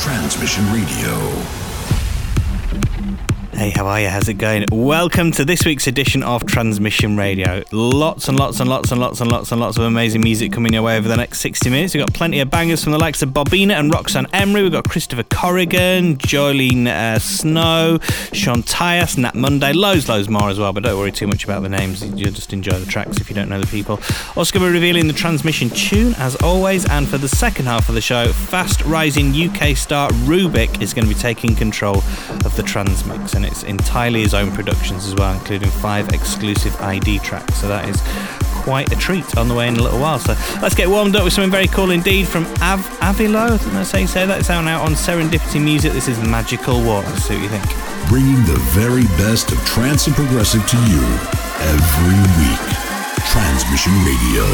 Transmission Radio. Hey, how are you? How's it going? Welcome to this week's edition of Transmission Radio. Lots and lots and lots and lots and lots and lots of amazing music coming your way over the next 60 minutes. We've got plenty of bangers from the likes of Bobina and Roxanne Emery. We've got Christopher Corrigan, Jolene uh, Snow, Sean Tyas, Nat Monday, loads, loads more as well. But don't worry too much about the names. You'll just enjoy the tracks if you don't know the people. Also, going to be revealing the transmission tune as always. And for the second half of the show, fast rising UK star Rubik is going to be taking control of the transmix. And it's entirely his own productions as well, including five exclusive ID tracks. So that is quite a treat on the way in a little while. So let's get warmed up with something very cool indeed from Av- Avilo. I think that's how you say that. It's out now on Serendipity Music. This is Magical. Let's see what you think. Bringing the very best of trance and progressive to you every week. Transmission Radio.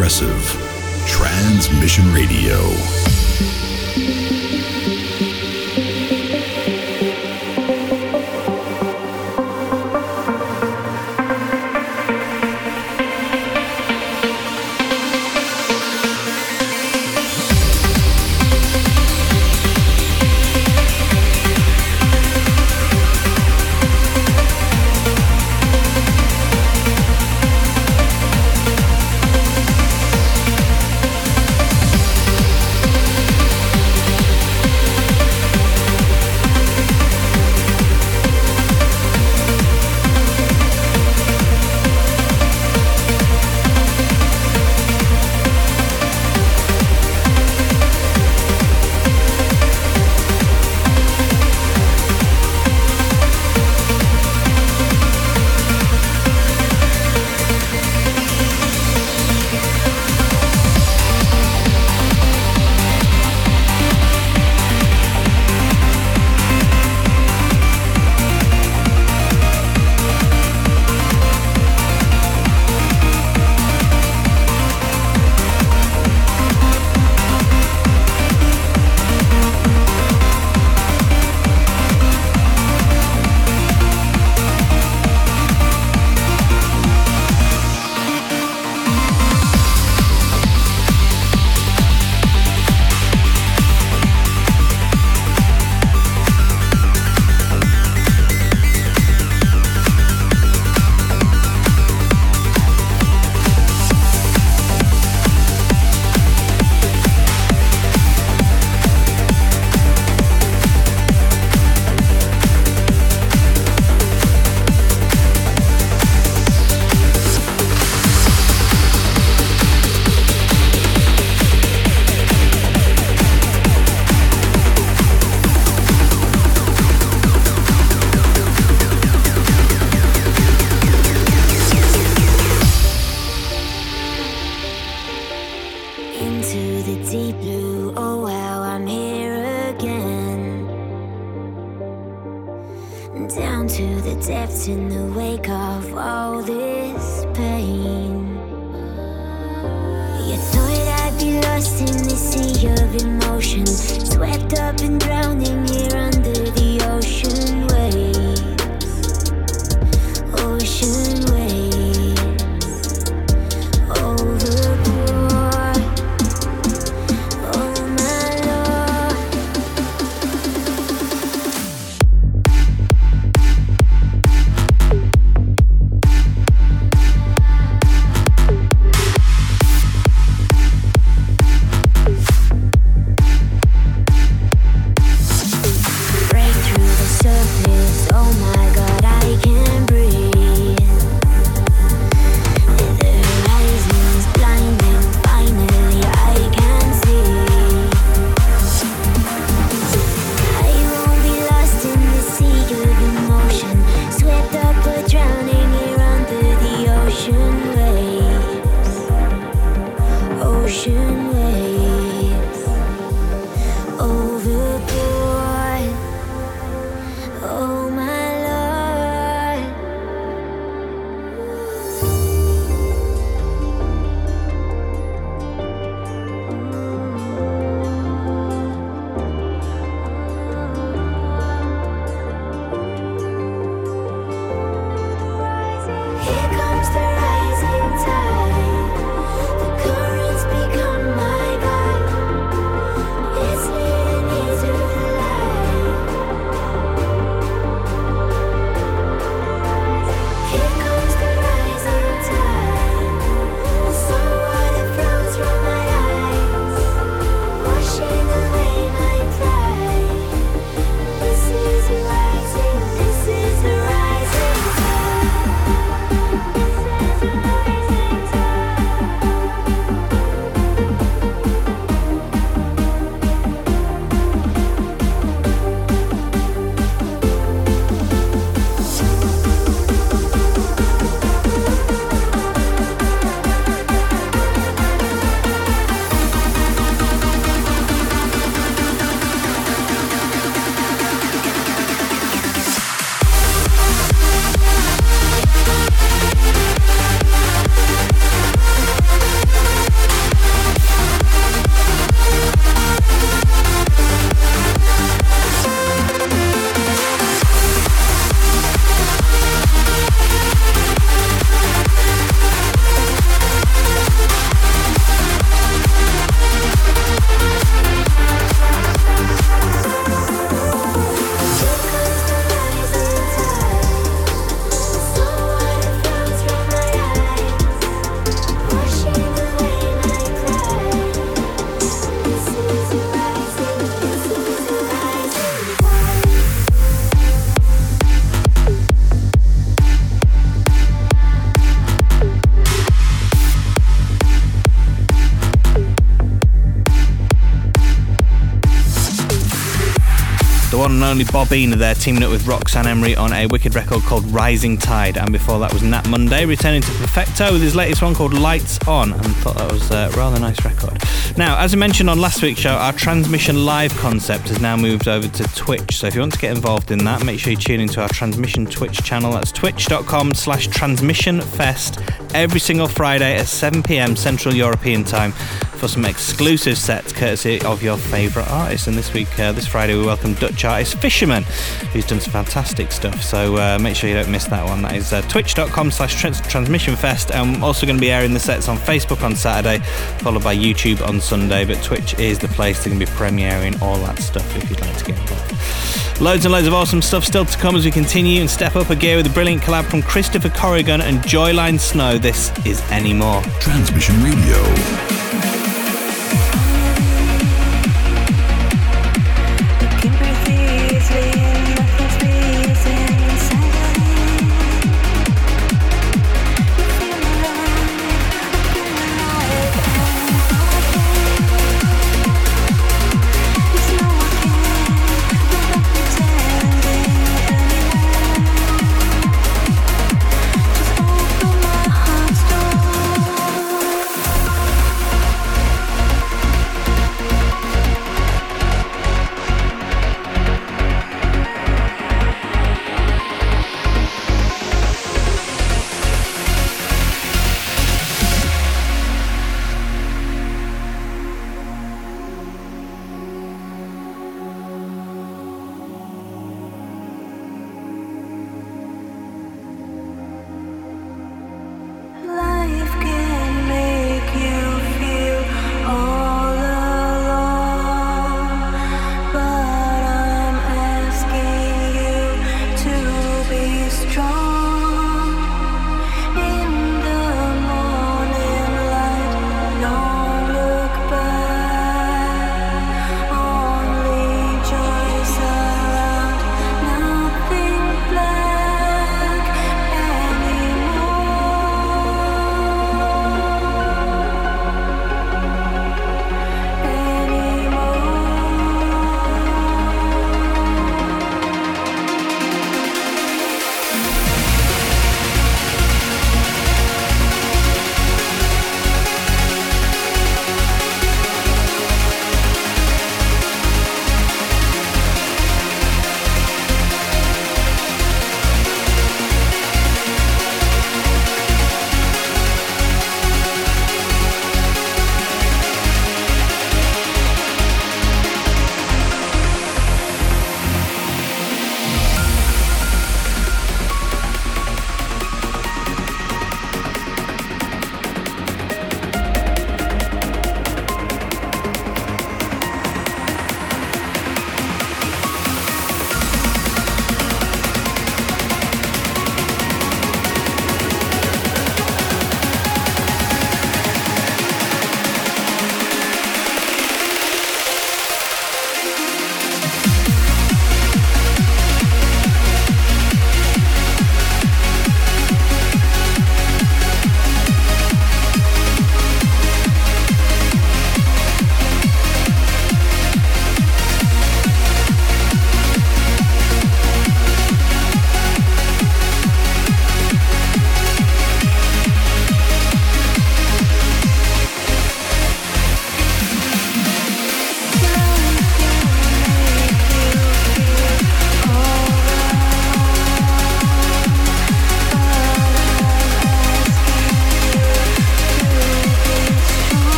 Progressive. Transmission Radio. One and only Bobina there, teaming up with Roxanne Emery on a wicked record called Rising Tide. And before that was Nat Monday, returning to Perfecto with his latest one called Lights On. And thought that was a rather nice record. Now, as I mentioned on last week's show, our transmission live concept has now moved over to Twitch. So if you want to get involved in that, make sure you tune into our transmission Twitch channel. That's twitch.com slash transmission fest every single Friday at 7 pm Central European time for some exclusive sets courtesy of your favourite artists. And this week, uh, this Friday, we welcome Dutch artist Fisherman, who's done some fantastic stuff. So uh, make sure you don't miss that one. That is uh, twitch.com slash transmission fest. I'm also going to be airing the sets on Facebook on Saturday, followed by YouTube on Sunday. But Twitch is the place they're going to be premiering all that stuff if you'd like to get involved. Loads and loads of awesome stuff still to come as we continue and step up a gear with a brilliant collab from Christopher Corrigan and Joyline Snow. This is Anymore. Transmission Radio.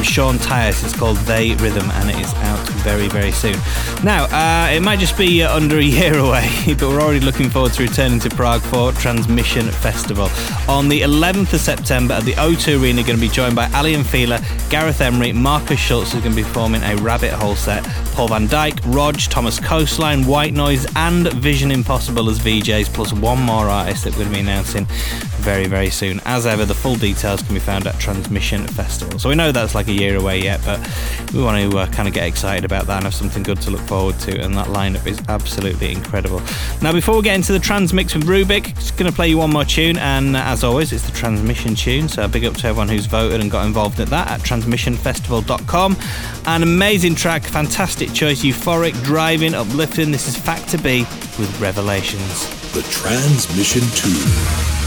From Sean Tyas. It's called They Rhythm and it is out very, very soon. Now, uh, it might just be uh, under a year away, but we're already looking forward to returning to Prague for Transmission Festival. On the 11th of September at the O2 Arena, going to be joined by Aly & Fila, Gareth Emery, Markus Schulz, who's going to be performing a rabbit hole set, Paul van Dyk, Rog, Thomas Coastline, White Noise, and Vision Impossible as VJs, plus one more artist that we're going to be announcing very, very soon. As ever, the full details can be found at Transmission Festival. So we know that's like a year away yet, but we want to uh, kind of get excited about that and have something good to look forward to. And that lineup is absolutely incredible. Now, before we get into the transmix with Rubik, just going to play you one more tune. And uh, as always, it's the transmission tune. So a big up to everyone who's voted and got involved at that at transmissionfestival.com. An amazing track, fantastic choice, euphoric, driving, uplifting. This is Factor B with Revelations. The transmission tune.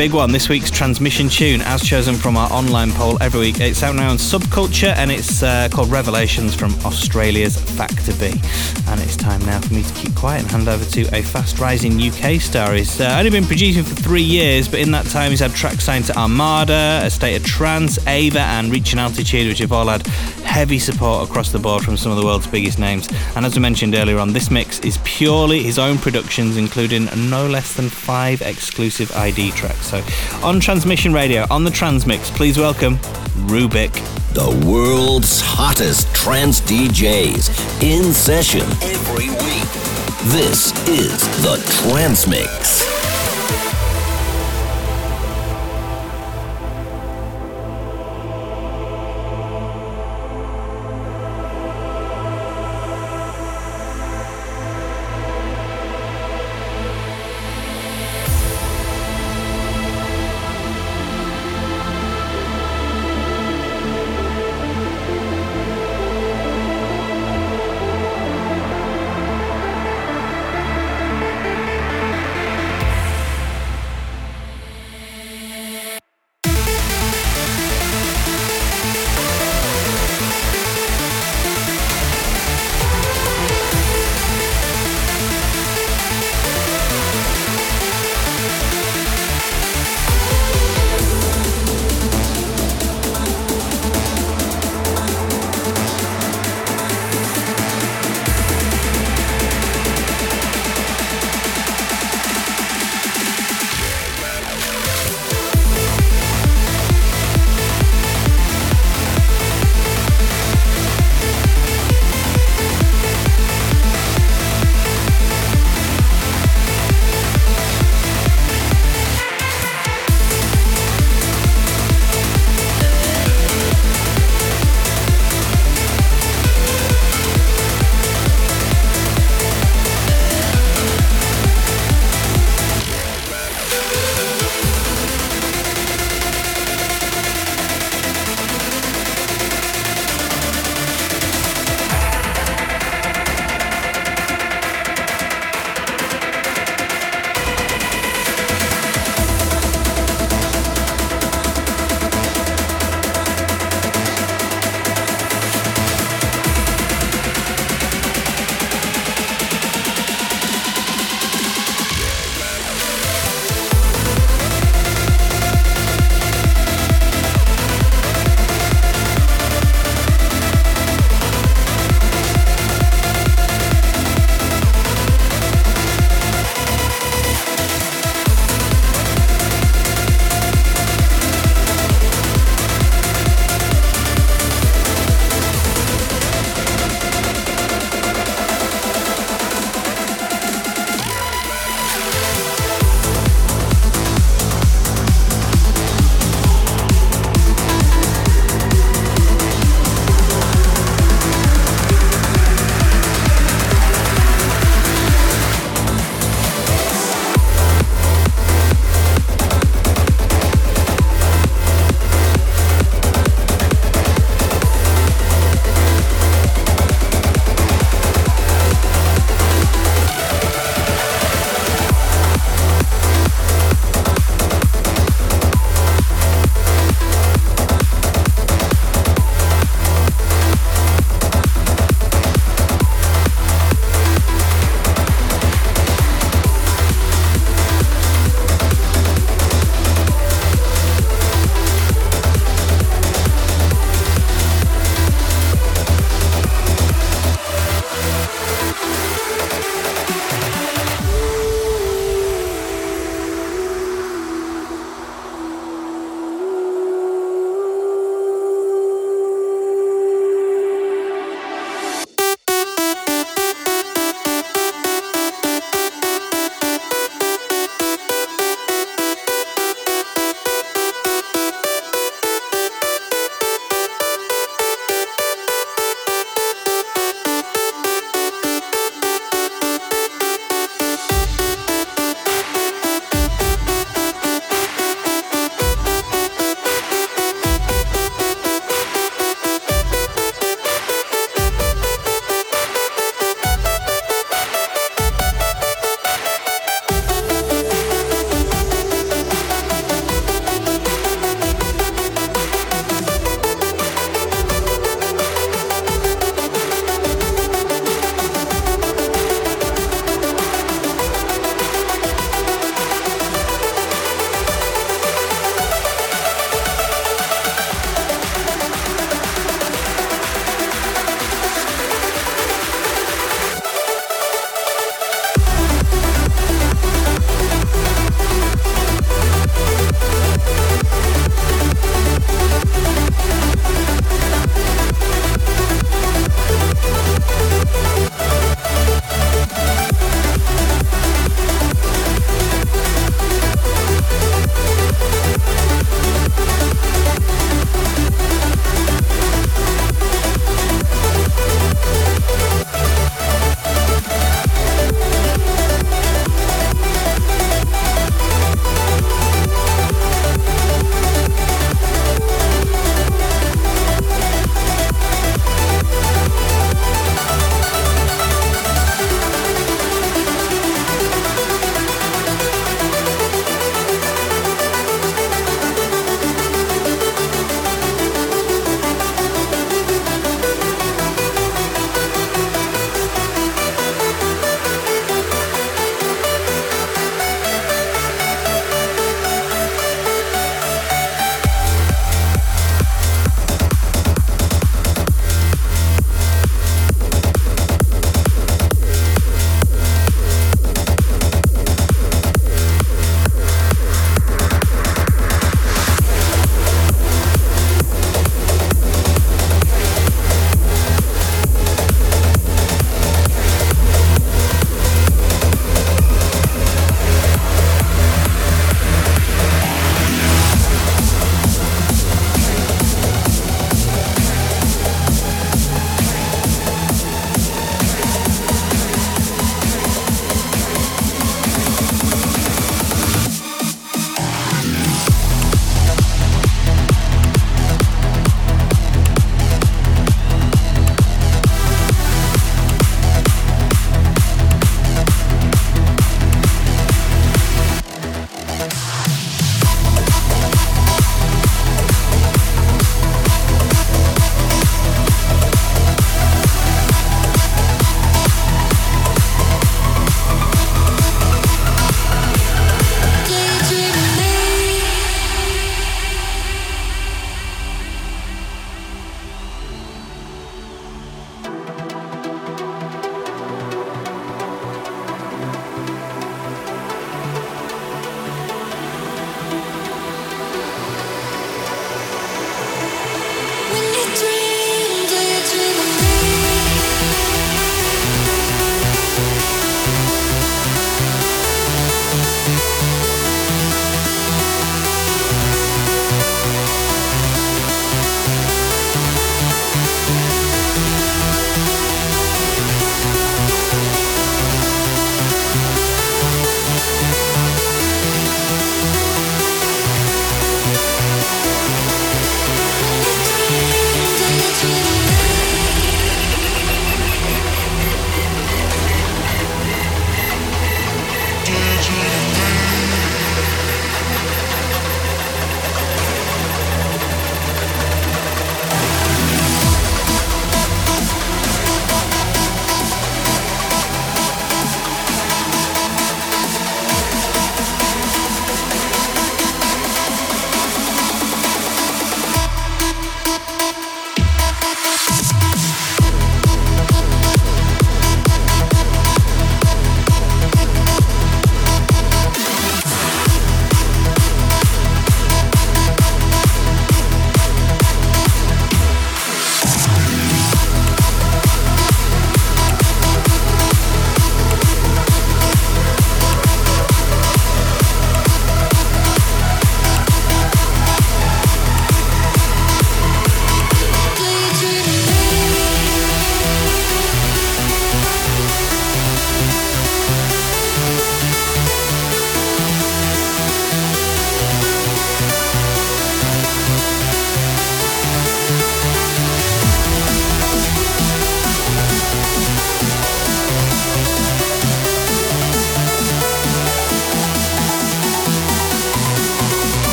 Big one. This week's transmission tune, as chosen from our online poll every week. It's out now on Subculture and it's uh, called Revelations from Australia's Factor B. And it's time now for me to keep quiet and hand over to a fast rising UK star. He's uh, only been producing for three years, but in that time he's had tracks signed to Armada, A State of Trance, Ava, and Reaching Altitude, which have all had heavy support across the board from some of the world's biggest names. And as I mentioned earlier on, this mix is purely his own productions, including no less than five exclusive ID tracks. So on Transmission Radio, on the Transmix, please welcome Rubik. The world's hottest trance DJs in session every week. This is the Transmix.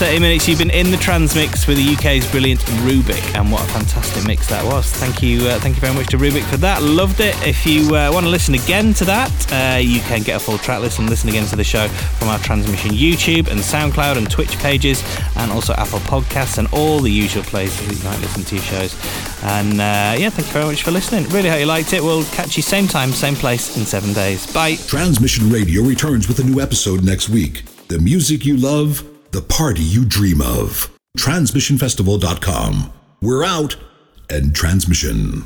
30 minutes, you've been in the Transmix with the UK's brilliant Rubik, and what a fantastic mix that was. Thank you, uh, thank you very much to Rubik for that. Loved it. If you uh, want to listen again to that, uh, you can get a full track list and listen again to the show from our Transmission YouTube and SoundCloud and Twitch pages, and also Apple Podcasts and all the usual places you might listen to your shows. And uh, yeah, thank you very much for listening. Really hope you liked it. We'll catch you same time, same place in seven days. Bye. Transmission Radio returns with a new episode next week. The music you love the party you dream of. TransmissionFestival.com. We're out and transmission.